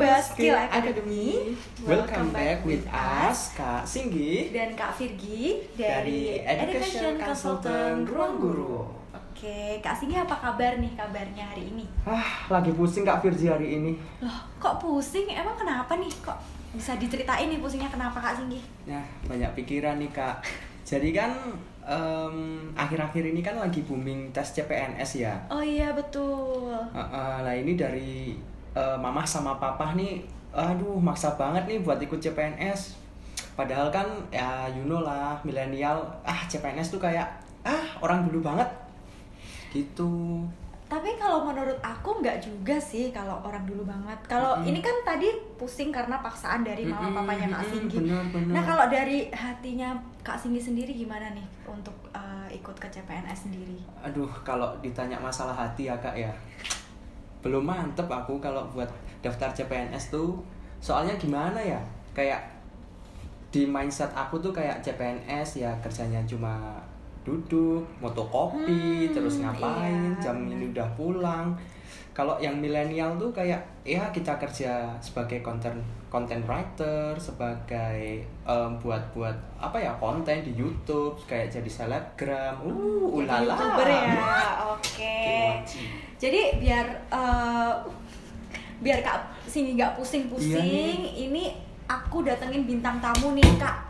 Sobat Skill Academy. Welcome back with us, Kak Singgi dan Kak Virgi dari Education Consultant Ruang Guru. Oke, Kak Singgi apa kabar nih kabarnya hari ini? Ah, lagi pusing Kak Virgi hari ini. Loh, kok pusing? Emang kenapa nih? Kok bisa diceritain nih pusingnya kenapa Kak Singgi? Nah, banyak pikiran nih Kak. Jadi kan akhir-akhir ini kan lagi booming tes CPNS ya. Oh iya betul. Uh, uh, lah ini dari uh, mama sama papa nih, aduh maksa banget nih buat ikut CPNS. Padahal kan ya you know lah milenial, ah CPNS tuh kayak ah orang dulu banget. Gitu. Tapi kalau menurut aku nggak juga sih kalau orang dulu banget. Kalau Mm-mm. ini kan tadi pusing karena paksaan dari mama Mm-mm, papanya Kak Singgi. Nah kalau dari hatinya Kak Singgi sendiri gimana nih untuk uh, ikut ke CPNS sendiri? Aduh, kalau ditanya masalah hati ya kak ya Belum mantep aku kalau buat daftar CPNS tuh. Soalnya gimana ya, kayak di mindset aku tuh kayak CPNS ya kerjanya cuma duduk, motokopi, Hmm, terus ngapain, iya, jam ini udah pulang. Kalau yang milenial tuh kayak ya kita kerja sebagai content content writer sebagai em, buat-buat apa ya konten di YouTube kayak jadi selebgram uh ulala youtuber ya, oke. Kimochi. Jadi biar uh, biar kak sini nggak pusing-pusing, Iya ini aku datengin bintang tamu nih kak.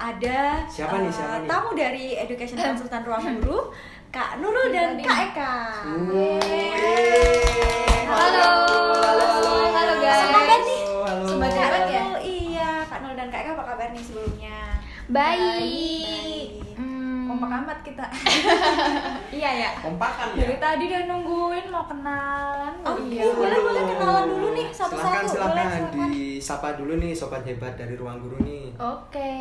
Ada Siapa nih, uh, siapa nih? tamu dari Education Consultant Ruang Guru, Kak Nurul dan Iya, Kak. Eka. Yeay. Halo. Halo, sebelumnya? Baik. Baik. Hmm. Kompak amat kita. Iya ya. Kompakan Dari ya tadi udah nungguin mau kenalan. Oke, Iya. boleh boleh kenalan dulu nih Silakan satu-satu. silakan Boleh silakan. disapa dulu nih sobat hebat dari ruang guru nih Oke,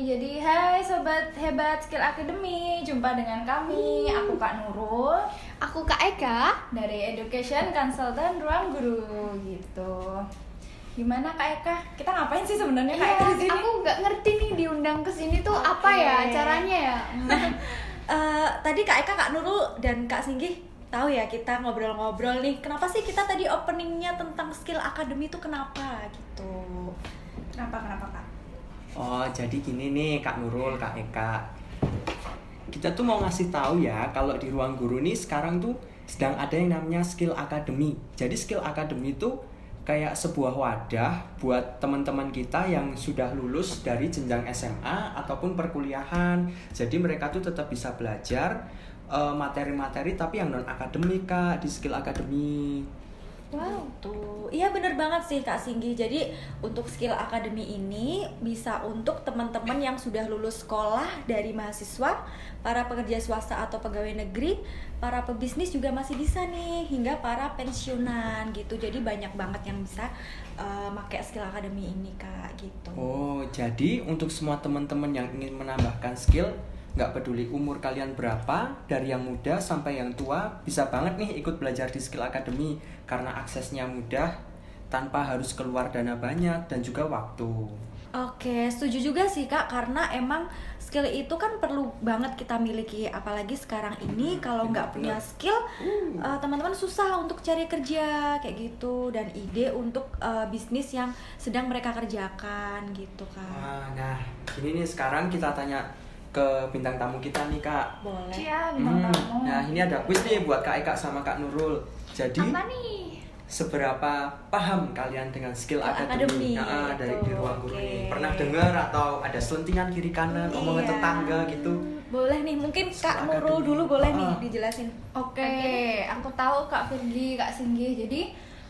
jadi hai sobat hebat Skill Academy, jumpa dengan kami. Aku Kak Nurul Aku Kak Eka. dari Education Consultant Ruang Guru gitu. Gimana Kak Eka? Kita ngapain sih sebenarnya Kak Eka di sini? Iya, aku nggak ngerti nih diundang ke sini tuh Oke. apa ya caranya ya. Eh, tadi Kak Eka, Kak Nurul, dan Kak Singgi tahu ya kita ngobrol-ngobrol nih. Kenapa sih kita tadi openingnya tentang skill akademi itu kenapa gitu? Kenapa kenapa Kak? Oh, jadi gini nih Kak Nurul, Kak Eka. Kita tuh mau ngasih tahu ya kalau di ruang guru nih sekarang tuh sedang ada yang namanya skill academy. Jadi skill academy itu kayak sebuah wadah buat teman-teman kita yang sudah lulus dari jenjang SMA ataupun perkuliahan. Jadi mereka tuh tetap bisa belajar eh, materi-materi tapi yang non akademik Kak di skill academy. Wow, tuh. Iya bener banget sih Kak Singgi. Jadi untuk skill akademi ini bisa untuk teman-teman yang sudah lulus sekolah dari mahasiswa, para pekerja swasta atau pegawai negeri, para pebisnis juga masih bisa nih, hingga para pensiunan gitu. Jadi banyak banget yang bisa eh, pakai skill akademi ini Kak gitu. Oh, jadi untuk semua teman-teman yang ingin menambahkan skill, nggak peduli umur kalian berapa, dari yang muda sampai yang tua, bisa banget nih ikut belajar di Skill Academy karena aksesnya mudah, tanpa harus keluar dana banyak dan juga waktu. Oke, setuju juga sih Kak. Karena emang skill itu kan perlu banget kita miliki. Apalagi sekarang ini kalau nggak punya skill eh, teman-teman susah untuk cari kerja kayak gitu. Dan ide untuk eh, bisnis yang sedang mereka kerjakan gitu Kak. Wah, nah ini nih sekarang kita tanya ke bintang tamu kita nih kak. Boleh. Iya, bintang Hmm, tamu. Nah ini ada quiz nih buat kak Eka sama kak Nurul. Jadi Apa nih? seberapa paham kalian dengan skill Skill academy, academy, Nah, dari di gitu, ruang guru oke. ini? Pernah dengar atau ada selentingan kiri kanan omongan Iya. tetangga gitu? Boleh nih, mungkin Kak Nurul dulu boleh nih Ah. dijelasin. Oke, aku tahu Kak Firgi, Kak Singgi. Jadi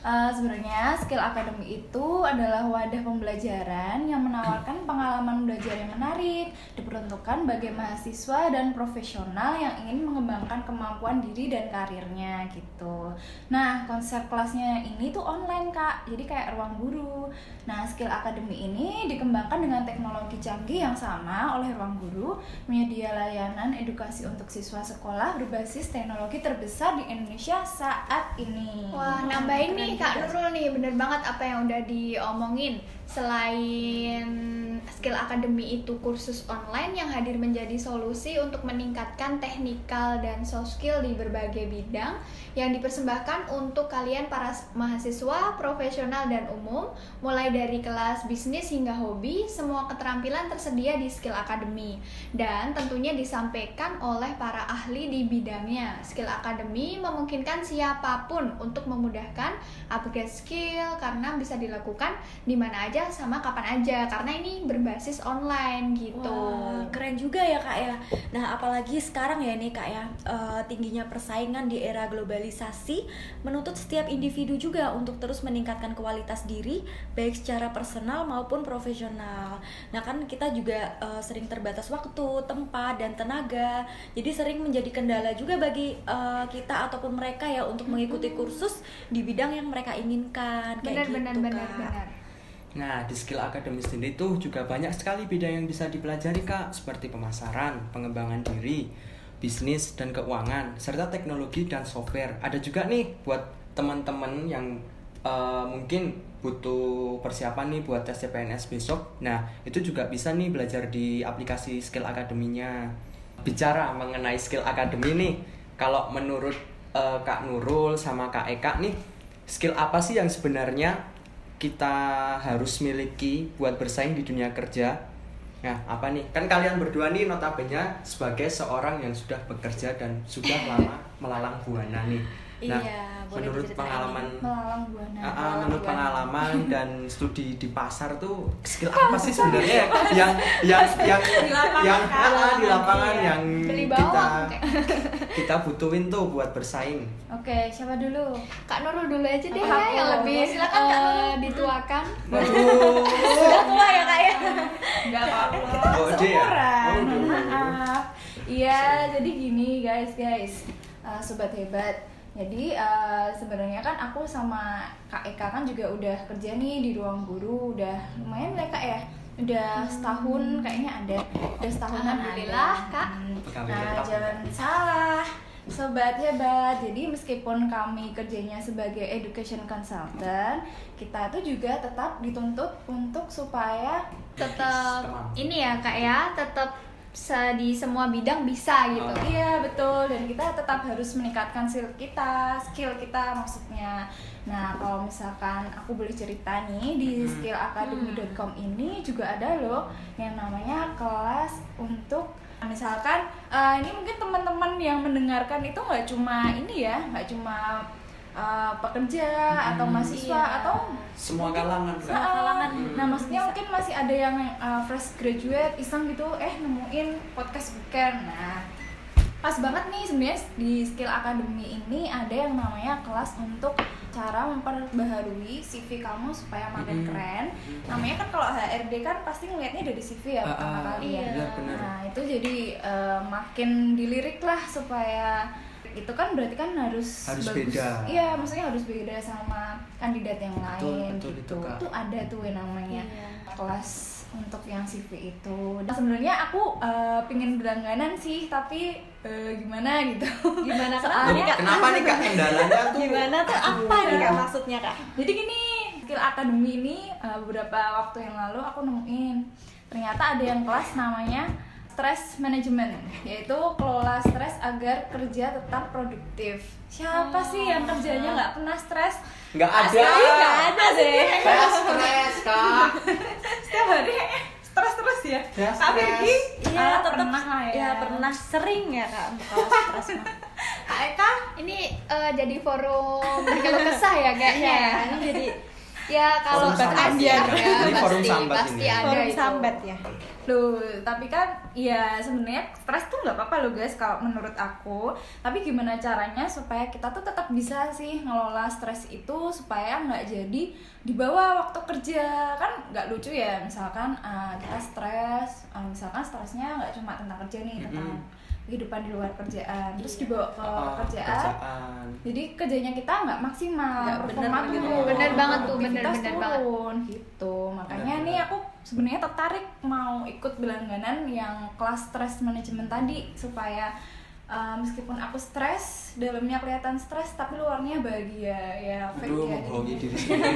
eh, sebenarnya skill academy itu adalah wadah pembelajaran yang menawarkan pengalaman belajar yang menarik, diperuntukkan bagi mahasiswa dan profesional yang ingin mengembangkan kemampuan diri dan karirnya gitu. Nah, konsep kelasnya ini tuh online Kak, jadi kayak ruang guru. Nah, skill academy ini dikembangkan dengan teknologi canggih yang sama oleh ruang guru, menyedia layanan edukasi untuk siswa sekolah berbasis teknologi terbesar di Indonesia saat ini. Wah, nih juga Kak Nurul nih, bener banget apa yang udah diomongin. Selain Skill Academy itu kursus online yang hadir menjadi solusi untuk meningkatkan teknikal dan soft skill di berbagai bidang yang dipersembahkan untuk kalian para mahasiswa, profesional dan umum, mulai dari kelas bisnis hingga hobi, semua keterampilan tersedia di Skill Academy dan tentunya disampaikan oleh para ahli di bidangnya. Skill Academy memungkinkan siapa pun untuk memudahkan upgrade skill karena bisa dilakukan di mana aja sama kapan aja karena ini berbasis online gitu. Wah, keren juga ya kak ya. Nah apalagi sekarang ya nih kak ya eh, tingginya persaingan di era globalisasi menuntut setiap individu juga untuk terus meningkatkan kualitas diri baik secara personal maupun profesional. Nah kan kita juga eh, sering terbatas waktu, tempat dan tenaga. Jadi sering menjadi kendala juga bagi eh, kita ataupun mereka ya untuk mengikuti kursus di bidang yang mereka inginkan. Kayak Benar benar gitu, benar Kak. benar. Nah, di skill akademi sendiri tuh juga banyak sekali bidang yang bisa dipelajari kak, seperti pemasaran, pengembangan diri, bisnis dan keuangan, serta teknologi dan software. Ada juga nih buat teman-teman yang eh, mungkin butuh persiapan nih buat tes CPNS besok. Nah, itu juga bisa nih belajar di aplikasi skill akademinya. Bicara mengenai skill akademi nih, kalau menurut eh, Kak Nurul sama Kak Eka nih, skill apa sih yang sebenarnya kita harus miliki buat bersaing di dunia kerja. Nah, apa nih? Kan kalian berdua nih notabene sebagai seorang yang sudah bekerja dan sudah lama melalang buana nih. Nah, Iya, boleh menurut pengalaman melalang buana Ah, ah, melalang menurut buana. pengalaman dan studi di pasar tuh skill apa sih sebenarnya yang yang yang Di lapangan, yang Kak. ah, ah, di lapangan Iya. yang Beli kita kita butuhin tuh buat bersaing. oke siapa dulu Kak Nurul dulu aja deh Apa ya yang lebih Silakan, Kak eh, Nurul. dituakan. Waduh. Sudah tua ya kak ya. nggak apa-apa Oh, dia ya? seumuran Oh, maaf iya jadi gini guys guys Eh, sobat hebat jadi eh, sebenarnya kan aku sama kak Eka kan juga udah kerja nih di ruang guru udah lumayan lah kak ya udah setahun kayaknya ada udah setahunan Alhamdulillah, ada. Kak. Hmm. Nah jangan salah Sobat hebat, jadi meskipun kami kerjanya sebagai education consultant, kita tuh juga tetap dituntut untuk supaya Tetap ini ya Kak ya, tetap di semua bidang bisa gitu. Ah. Iya betul dan kita tetap harus meningkatkan skill kita, skill kita maksudnya. Nah kalau misalkan aku boleh cerita nih di Hmm. skillacademy.com ini juga ada loh yang namanya kelas untuk misalkan eh, ini mungkin teman-teman yang mendengarkan itu nggak cuma ini ya, nggak cuma eh, pekerja atau Hmm. mahasiswa Iya. atau Semua kalangan Semua kalangan. Nah, maksudnya Bisa. mungkin masih ada yang uh, fresh graduate iseng gitu, eh nemuin podcast weekend. Nah, pas banget nih sebenarnya di Skill Academy ini ada yang namanya kelas untuk cara memperbaharui CV kamu supaya makin Mm-mm. keren. Namanya kan kalau HRD kan pasti ngeliatnya dari CV ya pertama ah, kali ya. iya, benar. Nah, itu jadi uh, makin dilirik lah supaya itu kan berarti kan harus Harus bagus. beda. Iya, maksudnya harus beda sama kandidat yang Betul, lain betul gitu. itu, Kak. Itu ada tuh yang namanya Iya. kelas untuk yang CV itu. Dan sebenarnya aku eh, pingin berlangganan sih, tapi eh, gimana gitu. Gimana kak? Soalnya Kak? Kenapa nih kak kendalanya tuh? Gimana tuh apa nih kak maksudnya kak? Jadi gini, skill academy ini eh, beberapa waktu yang lalu aku nemuin ternyata ada yang kelas namanya stress management, yaitu kelola stres agar kerja tetap produktif. Siapa sih yang kerjanya nggak pernah stres? Nggak ada. Nggak ada deh. Saya stres kak. Setiap hari stres terus ya. Ya. Vicky, Iya tetap pernah lah ya. ya pernah sering ya kak kalau stres. Kak Eka, Ini eh, jadi forum berkeluh kesah ya kayaknya. Iya, ya. ini jadi Ya kalau pasti sambat ada ya. ya, pasti, sambat pasti ini. ada forum itu. sambat ya. Loh, tapi kan ya sebenarnya stres tuh nggak apa-apa loh guys kalau menurut aku. Tapi gimana caranya supaya kita tuh tetap bisa sih ngelola stres itu supaya nggak jadi dibawa waktu kerja kan nggak lucu ya misalkan uh, kita stres, uh, misalkan stresnya nggak cuma tentang kerja nih tentang kehidupan di luar kerjaan, terus dibawa ke Ah, kerjaan. kerjaan. Jadi kerjanya kita nggak maksimal, Nggak performa bener gitu. turun, Bener banget tuh, bener, bener banget. turun, gitu. Makanya Bener, nih bener. aku sebenarnya tertarik mau ikut berlangganan yang kelas stress management tadi supaya uh, meskipun aku stres dalamnya kelihatan stres tapi luarnya bahagia ya fake Aduh, ya diri sendiri.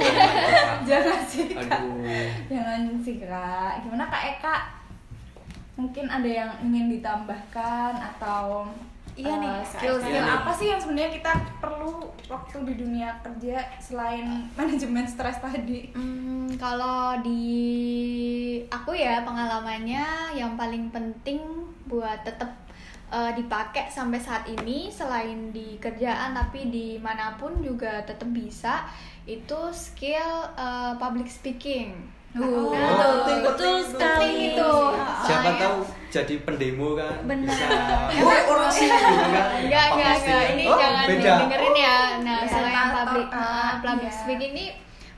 Jangan sih kak Aduh. jangan sih kak gimana kak Eka mungkin ada yang ingin ditambahkan atau Iya nih, uh, Kak skill-skill Eka. Iya nih. apa sih yang sebenarnya kita perlu waktu di dunia kerja selain manajemen stres tadi Hmm, kalau di aku ya pengalamannya yang paling penting buat tetap eh, dipakai sampai saat ini selain di kerjaan tapi di mana pun juga tetap bisa itu skill eh, public speaking. Oh, Nah, betul sekali penting itu. Siapa tahu jadi pendemo kan Benar. bisa. Oh, orasi gitu kan. Enggak, enggak, Public enggak. Ini. Oh, jangan beda. dengerin ya. Nah, Presentator, selain public ah, ah, public speaking ini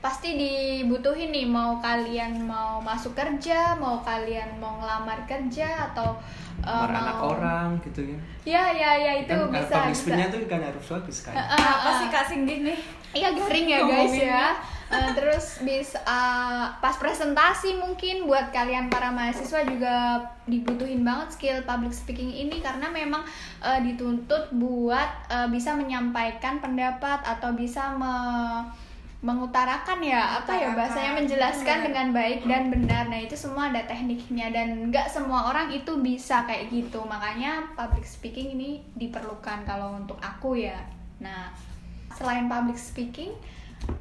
pasti dibutuhin nih mau kalian mau masuk kerja, mau kalian mau ngelamar kerja atau eh, Marah anak mau orang gitu ya. Ya, ya, ya itu kan bisa. speaking-nya tuh kan harus bagus kan. Ah, apa ah. sih kak Singgih nih Iya garing ya guys ya. Eh, terus bisa eh, pas presentasi mungkin buat kalian para mahasiswa juga dibutuhin banget skill public speaking ini karena memang eh, dituntut buat eh, bisa menyampaikan pendapat atau bisa me- mengutarakan ya apa ya bahasanya menjelaskan benar. dengan baik dan benar. Nah itu semua ada tekniknya dan nggak semua orang itu bisa kayak gitu. Makanya public speaking ini diperlukan kalau untuk aku ya. Nah selain public speaking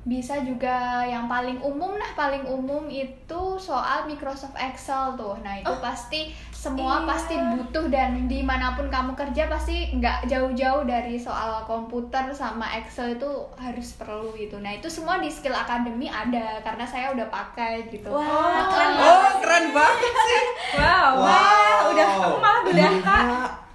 bisa juga yang paling umum nah paling umum itu soal Microsoft Excel tuh. Nah itu pasti semua iya. pasti butuh dan di mana pun kamu kerja pasti nggak jauh-jauh dari soal komputer sama Excel itu harus perlu itu nah itu semua di skill academy ada karena saya udah pakai gitu. Wah, Nah, keren Oh, keren banget sih. wow Wah, udah aku malah udah kak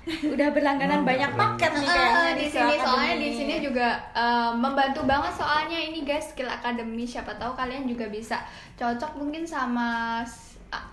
udah berlangganan Hmm, banyak paket nih Eh, kayaknya di Skill sini Academy. soalnya di sini juga eh, membantu banget soalnya ini guys skill academy siapa tahu kalian juga bisa cocok mungkin sama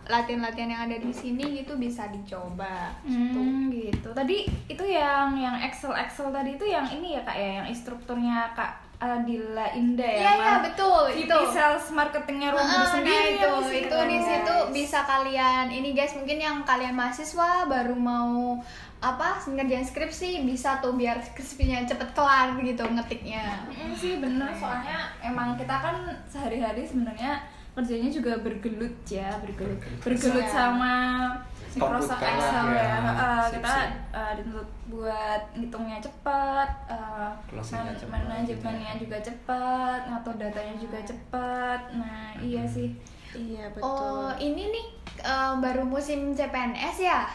latihan-latihan yang ada di sini gitu bisa dicoba gitu. Hmm, gitu. Tadi itu yang yang Excel Excel tadi itu yang ini ya kak ya, yang instrukturnya kak Adila Indah ya. Iya iya betul VP itu. sales marketingnya guru nah sendiri itu ya, itu di situ bisa kalian ini guys mungkin yang kalian mahasiswa baru mau apa ngerjain skripsi bisa tuh biar skripsinya cepet kelar gitu ngetiknya. Mm, sih bener soalnya emang kita kan sehari-hari sebenarnya kerjanya juga bergelut ya bergelut bergelut Iya. sama Microsoft Excel ya. ya, Uh, Sip, kita uh, dituntut buat ngitungnya cepat, uh, Closing-nya man- manajemennya gitu juga cepat, ngatur datanya juga cepat. Nah iya sih. Iya betul. Oh ini nih eh, baru musim CPNS ya?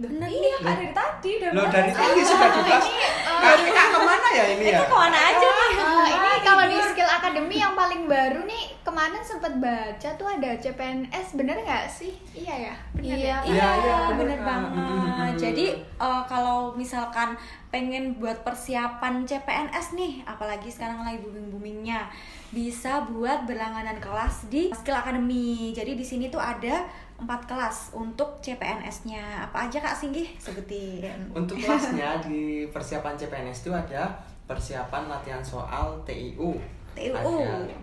Bener iya kak dari tadi udah Lo bahas. dari tadi sudah dibahas. Kak, kak ke mana ya ini ya? ke mana aja nih? Eh, ini kalau di skill academy yang paling baru nih kemarin sempet baca tuh ada CPNS bener nggak sih? Iya ya. Bener Iya, ya? Iya, Iya, bener bener. banget. Mm-mm. Jadi eh, kalau misalkan pengen buat persiapan CPNS nih, apalagi sekarang lagi booming boomingnya, bisa buat berlangganan kelas di Skill Academy. Jadi di sini tuh ada empat kelas untuk CPNS-nya. Apa aja Kak Singgih? Sebutin. Untuk kelasnya di persiapan CPNS itu ada persiapan latihan soal TIU. TIU. Ada.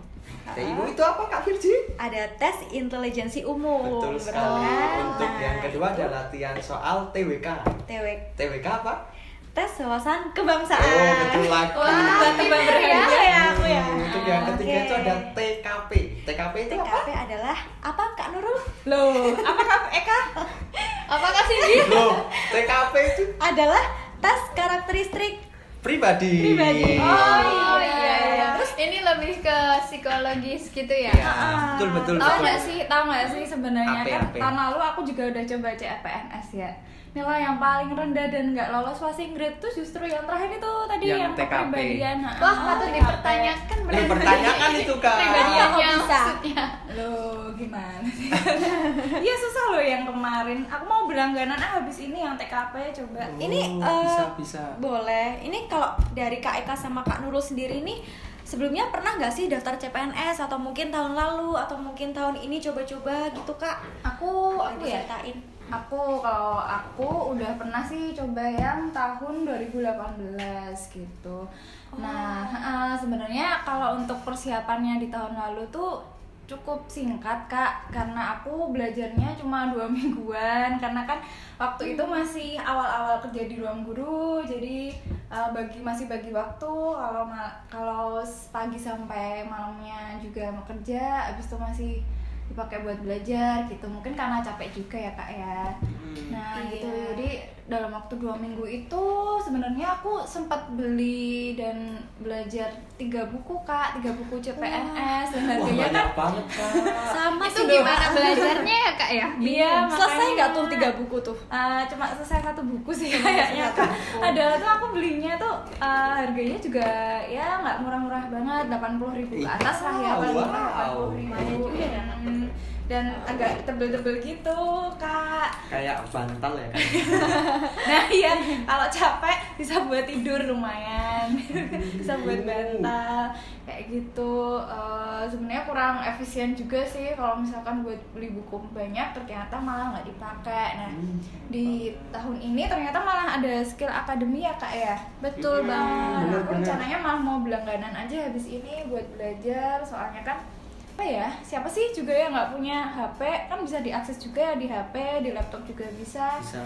TIU itu apa Kak Virji? Ada tes intelijensi umum. Betul betul sekali. kan? Untuk Nah, yang kedua ada itu latihan soal TWK. TW TWK apa? tes wawasan kebangsaan. Oh, betul lagi. Wah, tiba-tiba ya. berhadiah. ya aku ya. Hmm, Untuk yang ketiga Oke. itu ada TKP. TKP itu apa? TKP adalah apa Kak Nurul? Loh, apa kak Eka? Apakah sih Loh, TKP itu Adalah tes karakteristik pribadi. Pribadi. Oh iya, iya. Ini lebih ke psikologis gitu ya? Ya, betul betul Tahu nggak sih, tahu nggak sih sebenarnya kan tahun lalu aku juga udah coba CPNS ya. Nilai yang paling rendah dan nggak lolos passing grade tuh justru yang terakhir itu tadi Yang yang, TKP. kepribadian. Wah, Ah, patut TKP. dipertanyakan Yang pertanyakan itu Kak. Pribadiannya Kok bisa? maksudnya. Loh, gimana sih? Iya susah loh yang kemarin. Aku mau berlangganan ah habis ini yang TKP coba. Oh, Ini eh, bisa bisa. boleh. Ini kalau dari Kak Eka sama Kak Nurul sendiri nih sebelumnya pernah nggak sih daftar CPNS atau mungkin tahun lalu atau mungkin tahun ini coba-coba gitu Kak? Aku aku ya diceritain. Aku kalau aku udah pernah sih coba yang tahun 2018 gitu. Nah, eh, sebenarnya kalau untuk persiapannya di tahun lalu tuh cukup singkat kak. Karena aku belajarnya cuma dua mingguan. Karena kan waktu itu masih awal-awal kerja di ruang guru jadi uh, bagi masih bagi waktu. Kalau kalau pagi sampai malamnya juga mau kerja habis itu masih dipakai buat belajar gitu. Mungkin karena capek juga ya kak ya. Hmm. nah Iya. gitu. Jadi dalam waktu dua minggu itu sebenarnya aku sempat beli dan belajar tiga buku kak. Tiga buku CPNS dan Wah harganya kan banget kak. sama itu sih gimana Dok. belajarnya ya kak ya? Iya selesai makanya- nggak tuh tiga buku tuh? Uh, cuma selesai satu buku sih kayaknya kak. ada tuh aku belinya tuh uh, harganya juga ya nggak murah-murah banget. Delapan puluh ribu ke atas lah ya paling murah Wow. delapan puluh ribu Dan agak tebel-tebel gitu kak. Kayak bantal ya kan. nah iya kalau capek bisa buat tidur lumayan. Bisa buat bantal kayak gitu. Eh, sebenarnya kurang efisien juga sih kalau misalkan buat beli buku banyak ternyata malah nggak dipakai. Nah Hmm. di tahun ini ternyata malah ada skill akademi ya kak ya? Betul Hmm, banget. Bener, aku rencananya malah mau berlangganan aja habis ini buat belajar. Soalnya kan apa ya? Siapa sih juga yang nggak punya HP kan bisa diakses juga ya di HP di laptop juga bisa. Bisa.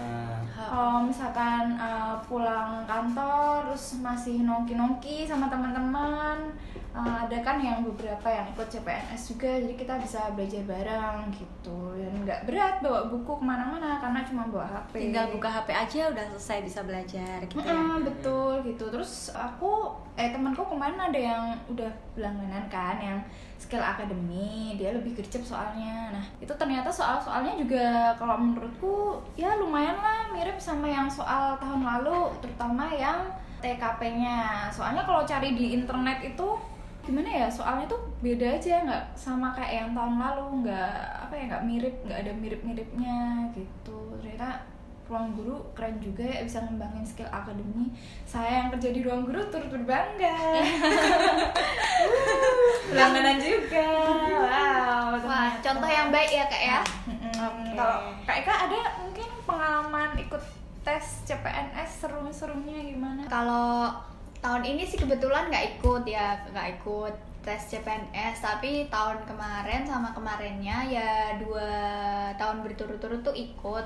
kalau misalkan uh, pulang kantor terus masih nongki-nongki sama teman-teman uh, ada kan yang beberapa yang ikut CPNS juga jadi kita bisa belajar bareng gitu. Dan nggak berat bawa buku ke mana-mana karena cuma bawa HP tinggal buka HP aja udah selesai bisa belajar gitu ya. Mm-mm, betul gitu. Terus aku eh temanku kemarin ada yang udah berlangganan kan yang skill akademi dia lebih gercep soalnya. Nah itu ternyata soal-soalnya juga kalau menurutku ya lumayan lah mirip sama yang soal tahun lalu terutama yang TKP-nya soalnya kalau cari di internet itu gimana ya soalnya tuh beda aja nggak sama kayak yang tahun lalu nggak apa ya nggak mirip nggak ada mirip-miripnya gitu. Ternyata ruang guru keren juga ya bisa ngembangin skill akademi. Saya yang kerja di ruang guru turut berbangga. Langganan juga. Wow wah contoh yang baik ya kak ya. Mm-mm. Oke. kalau kak Eka ada mungkin pengalaman ikut tes CPNS seru-serunya gimana? Kalau tahun ini sih kebetulan nggak ikut ya nggak ikut tes CPNS tapi tahun kemarin sama kemarinnya ya dua tahun berturut-turut tuh ikut.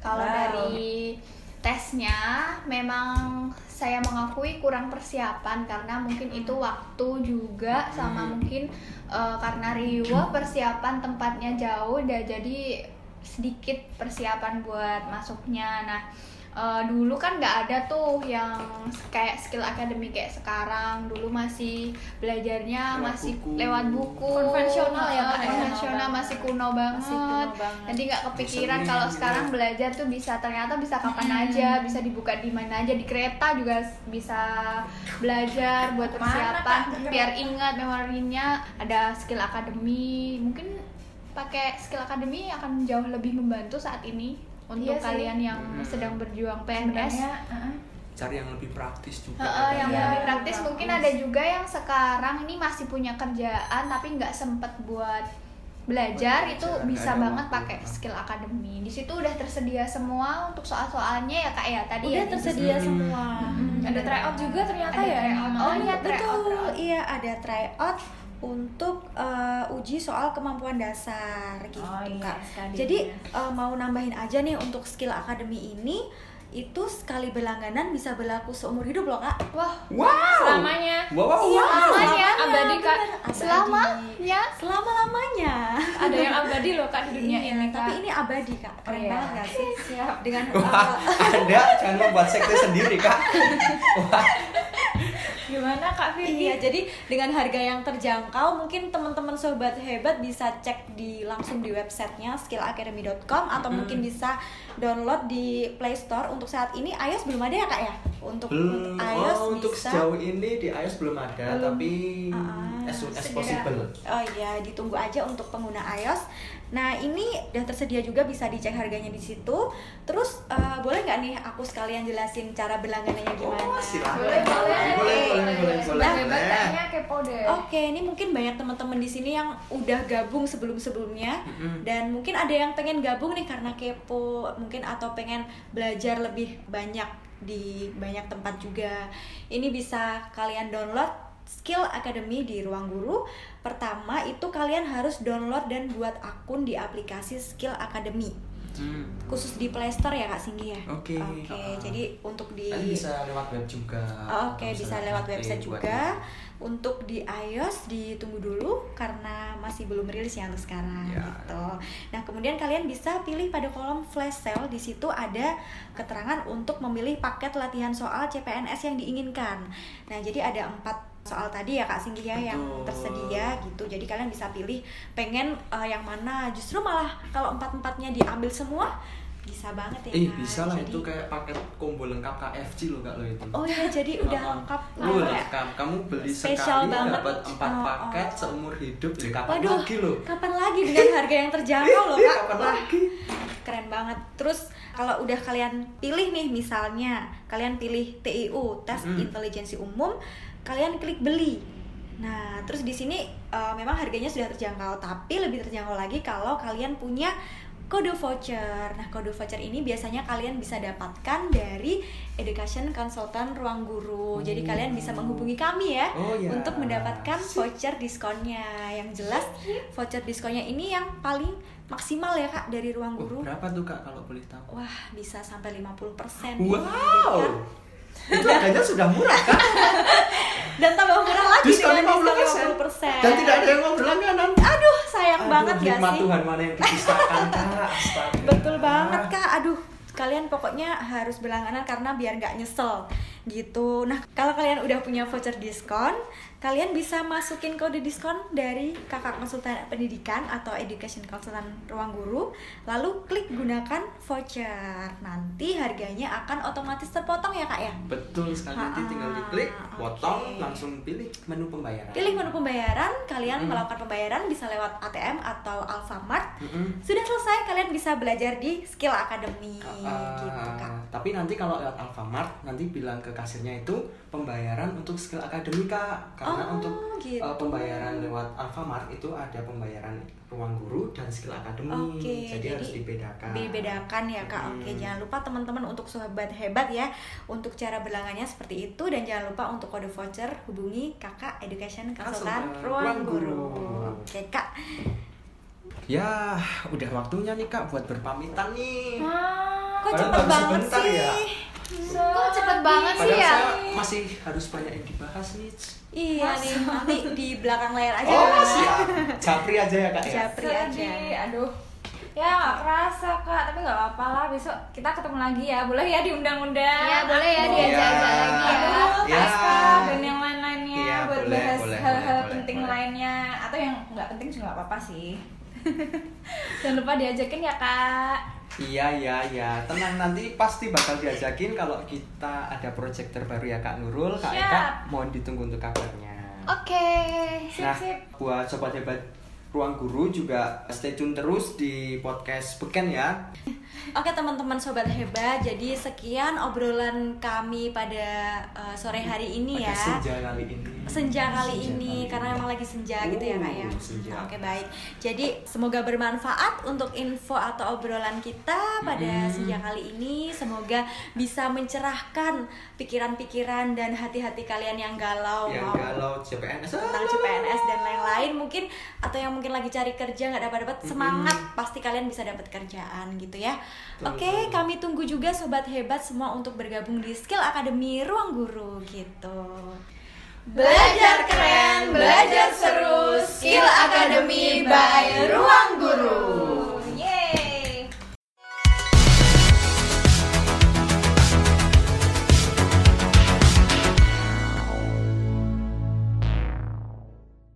Kalau Wow. dari tesnya memang saya mengakui kurang persiapan karena mungkin itu waktu juga sama mungkin eh, karena riwa persiapan tempatnya jauh dan jadi sedikit persiapan buat masuknya. Nah eh, dulu kan nggak ada tuh yang kayak skill akademi kayak sekarang. Dulu masih belajarnya Lewat masih buku. lewat buku. Konvensional ya, Eh, ya? konvensional masih kuno banget, Masih kuno banget. jadi nggak kepikiran kalau gitu. sekarang belajar tuh bisa ternyata bisa kapan aja bisa dibuka di mana aja. Di kereta juga bisa belajar buat persiapan. Biar ingat memorinya ada skill akademi. Mungkin pakai skill akademi akan jauh lebih membantu saat ini untuk Iya sih. kalian yang Hmm. sedang berjuang PNS sebenarnya uh-uh. Cari yang lebih praktis juga. Heeh, yang Iya, lebih praktis bagus. mungkin ada juga yang sekarang ini masih punya kerjaan tapi nggak sempet buat belajar Buat itu belajar, bisa banget waktu. pakai skill akademi di situ udah tersedia semua untuk soal-soalnya ya kak ya tadi udah ya tersedia Hmm. semua Hmm, ada tryout juga ternyata Ada ya tryout. Oh, iya, tryout, betul tryout. iya ada tryout untuk eh, uji soal kemampuan dasar gitu Oh, iya, kak jadi eh, mau nambahin aja nih untuk skill akademi ini itu sekali berlangganan bisa berlaku seumur hidup loh kak wah Wow. selamanya Wow, wow, wow. selamanya. abadi kak abadi. selamanya selama lamanya ada yang abadi loh kak di dunia Iya, ini tapi Kak. ini abadi kak keren Oh, iya. banget gak sih siap dengan Wah, Anda jangan membuat sekte sendiri, Kak. Wah, gimana kak Vicky Iya, jadi dengan harga yang terjangkau, mungkin teman-teman sobat hebat bisa cek di langsung di websitenya skillacademy.com atau Mm-mm. mungkin bisa download di Play Store. Untuk saat ini iOS belum ada ya kak ya? Untuk, belum. untuk iOS Oh, untuk bisa. sejauh ini di iOS belum ada, Belum. tapi Ah, as soon as possible. Oh iya, ditunggu aja untuk pengguna iOS. Nah ini udah tersedia juga bisa dicek harganya di situ. Terus eh, boleh nggak nih aku sekalian jelasin cara berlangganannya gimana? Oh, silakan. boleh boleh Boleh, boleh, boleh, Sudah boleh. kepo deh Oke, ini mungkin banyak teman-teman di sini yang udah gabung sebelum-sebelumnya Mm-mm. dan mungkin ada yang pengen gabung nih karena kepo, mungkin atau pengen belajar lebih banyak di banyak tempat juga. Ini bisa kalian download Skill Academy di Ruang Guru. Pertama itu kalian harus download dan buat akun di aplikasi Skill Academy. Hmm. Khusus di Play Store ya Kak Singgi ya? Oke. Oke, Ah. jadi untuk di bisa lewat web juga. Oh, Oke, Atau bisa lewat HP website buat juga. Untuk di iOS ditunggu dulu karena masih belum rilis ya untuk sekarang Ya. gitu. Nah, kemudian kalian bisa pilih pada kolom flash sale di situ ada keterangan untuk memilih paket latihan soal CPNS yang diinginkan. Nah, jadi ada empat soal tadi ya Kak Singgi ya yang Betul. tersedia gitu. Jadi kalian bisa pilih pengen eh, yang mana. Justru malah kalau empat-empatnya diambil semua bisa banget ya. Eh bisa lah Jadi- itu kayak paket combo lengkap KFC loh kak lo itu. Oh iya, jadi udah Ah, ah. lengkap. Lu Apa ya? lengkap. Kamu beli Spesial sekali banget. dapat empat Oh, paket oh. seumur hidup. Ya kapan Waduh, lagi lo? kapan lagi dengan harga yang terjangkau loh Iya, kak? kapan Wah, lagi? keren banget. Terus kalau udah kalian pilih nih misalnya kalian pilih TIU tes Mm. intelijensi umum, kalian klik beli. Nah, terus di sini eh, memang harganya sudah terjangkau, tapi lebih terjangkau lagi kalau kalian punya kode voucher. Nah, kode voucher ini biasanya kalian bisa dapatkan dari Education Consultant Ruang Guru. Jadi Oh. kalian bisa menghubungi kami ya Oh, ya. untuk mendapatkan voucher diskonnya. Yang jelas voucher diskonnya ini yang paling maksimal ya Kak dari Ruang Oh, Guru. berapa tuh kak kalau boleh tahu? Wah, bisa sampai 50%. Wow. Itu harganya sudah murah kan? Dan tambah murah lagi Diskon dengan 50%. 50%. Dan tidak ada yang ngobrol langganan. Aduh, sayang Aduh, banget gak nikmat sih? Tuhan mana yang dipisahkan kak? Betul banget kak, aduh kalian pokoknya harus berlangganan karena biar nggak nyesel gitu. Nah kalau kalian udah punya voucher diskon, kalian bisa masukin kode diskon dari kakak konsultan pendidikan atau education konsultan ruang guru, lalu klik gunakan voucher. Nanti harganya akan otomatis terpotong ya kak ya. Betul sekali nanti Ha-ha, tinggal diklik, potong, oke. langsung pilih menu pembayaran. Pilih menu pembayaran, kalian Mm. melakukan pembayaran bisa lewat ATM atau Alfamart. Mm-mm. Sudah selesai, kalian bisa belajar di Skill Academy Ah, gitu kak. Tapi nanti kalau lewat Alfamart nanti bilang ke kasirnya itu pembayaran untuk skill akademi kak. Karena Oh, untuk gitu. uh, pembayaran lewat Alfamart itu ada pembayaran ruang guru dan skill akademi. Oke, jadi, jadi harus dibedakan. dibedakan ya kak oke Hmm. jangan lupa teman-teman untuk sobat hebat ya untuk cara berlanggannya seperti itu dan jangan lupa untuk kode voucher hubungi kakak education konsultan ruang Ruang guru Guru. oke kak Ya, udah waktunya nih kak buat berpamitan nih. Wah, kok cepet banget sih ya. Kok cepet banget sih Padahal ya? saya masih harus banyak yang dibahas nih. Iya nih nanti di belakang layar aja Oh, namanya. siap. Japri aja ya kak ya. Japri aja sedih. Aduh. Ya nggak kerasa kak, tapi nggak apa-apa lah. Besok kita ketemu lagi ya. Boleh ya diundang-undang. Iya, boleh ya Oh, diajak-ajak iya. lagi ya. Aduh, Ya. Kak, dan yang lain-lainnya Iya, buat boleh, bahas hal-hal penting boleh. lainnya atau yang nggak penting juga nggak apa-apa sih. Jangan lupa diajakin ya kak. Iya iya iya, tenang nanti pasti bakal diajakin kalau kita ada project terbaru ya Kak Nurul, Kak Siap. Eka mohon ditunggu untuk kabarnya. Oke. Sip, Nah, sip. buat sobat hebat Ruang Guru juga stay tune terus di podcast Beken ya. Oke teman-teman sobat hebat, jadi sekian obrolan kami pada uh, sore hari ini Pada ya. senja kali ini. senja kali Senja ini kali karena emang lagi senja gitu ya kak ya. Oh, senja. Oke baik. Jadi semoga bermanfaat untuk info atau obrolan kita pada Mm-mm. senja kali ini. Semoga bisa mencerahkan pikiran-pikiran dan hati-hati kalian yang galau yang mau galau CPNS tentang CPNS dan lain-lain mungkin atau yang mungkin lagi cari kerja nggak dapat dapat semangat pasti kalian bisa dapat kerjaan gitu ya. Oke, okay, kami tunggu juga sobat hebat semua untuk bergabung di Skill Academy Ruang Guru gitu. Belajar keren, belajar seru, Skill Academy by Ruang Guru.